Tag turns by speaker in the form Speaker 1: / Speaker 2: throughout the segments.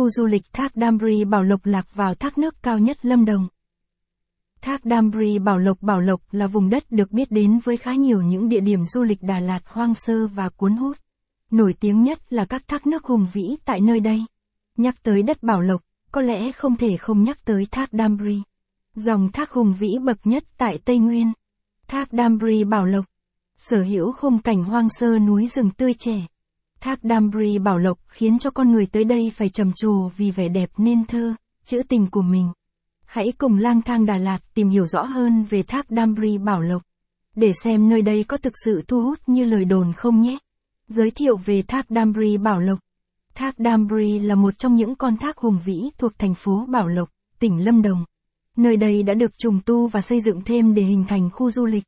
Speaker 1: khu du lịch Thác Damri Bảo Lộc lạc vào thác nước cao nhất Lâm Đồng. Thác Damri Bảo Lộc Bảo Lộc là vùng đất được biết đến với khá nhiều những địa điểm du lịch Đà Lạt hoang sơ và cuốn hút. Nổi tiếng nhất là các thác nước hùng vĩ tại nơi đây. Nhắc tới đất Bảo Lộc, có lẽ không thể không nhắc tới thác Damri. Dòng thác hùng vĩ bậc nhất tại Tây Nguyên. Thác Damri Bảo Lộc. Sở hữu khung cảnh hoang sơ núi rừng tươi trẻ. Thác Dambri Bảo Lộc khiến cho con người tới đây phải trầm trồ vì vẻ đẹp nên thơ, chữ tình của mình. Hãy cùng lang thang Đà Lạt tìm hiểu rõ hơn về thác Dambri Bảo Lộc. Để xem nơi đây có thực sự thu hút như lời đồn không nhé. Giới thiệu về thác Dambri Bảo Lộc. Thác Dambri là một trong những con thác hùng vĩ thuộc thành phố Bảo Lộc, tỉnh Lâm Đồng. Nơi đây đã được trùng tu và xây dựng thêm để hình thành khu du lịch,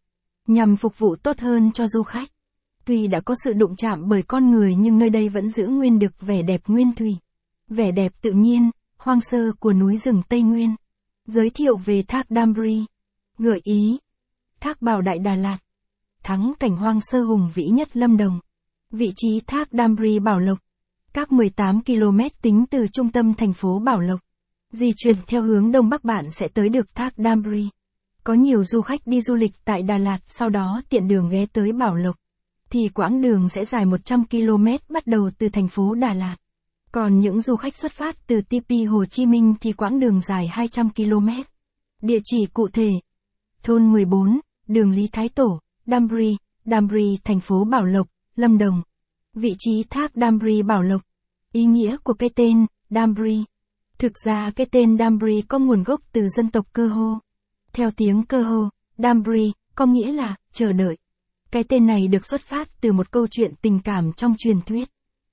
Speaker 1: nhằm phục vụ tốt hơn cho du khách. Tuy đã có sự đụng chạm bởi con người nhưng nơi đây vẫn giữ nguyên được vẻ đẹp nguyên thủy, vẻ đẹp tự nhiên, hoang sơ của núi rừng Tây Nguyên. Giới thiệu về thác Damri. Gợi ý. Thác Bảo Đại Đà Lạt. Thắng cảnh hoang sơ hùng vĩ nhất Lâm Đồng. Vị trí thác Damri Bảo Lộc. Các 18 km tính từ trung tâm thành phố Bảo Lộc. Di chuyển theo hướng đông bắc bạn sẽ tới được thác Damri. Có nhiều du khách đi du lịch tại Đà Lạt sau đó tiện đường ghé tới Bảo Lộc. Thì quãng đường sẽ dài 100 km bắt đầu từ thành phố Đà Lạt. Còn những du khách xuất phát từ TP Hồ Chí Minh thì quãng đường dài 200 km. Địa chỉ cụ thể. Thôn 14, đường Lý Thái Tổ, Damri, Damri, thành phố Bảo Lộc, Lâm Đồng. Vị trí thác Damri Bảo Lộc. Ý nghĩa của cái tên, Damri. Thực ra cái tên Damri có nguồn gốc từ dân tộc Cơ Hô. Theo tiếng Cơ Hô, Damri có nghĩa là, chờ đợi. Cái tên này được xuất phát từ một câu chuyện tình cảm trong truyền thuyết.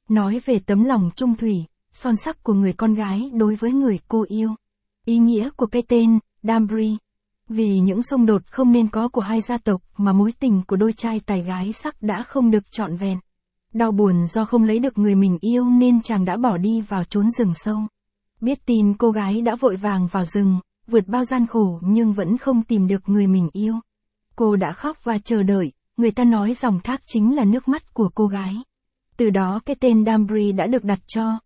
Speaker 1: Nói về tấm lòng trung thủy, son sắc của người con gái đối với người cô yêu. Ý nghĩa của cái tên, Dambri. Vì những xung đột không nên có của hai gia tộc mà mối tình của đôi trai tài gái sắc đã không được trọn vẹn. Đau buồn do không lấy được người mình yêu nên chàng đã bỏ đi vào trốn rừng sâu. Biết tin cô gái đã vội vàng vào rừng, vượt bao gian khổ nhưng vẫn không tìm được người mình yêu. Cô đã khóc và chờ đợi, người ta nói dòng thác chính là nước mắt của cô gái. Từ đó cái tên Dambri đã được đặt cho,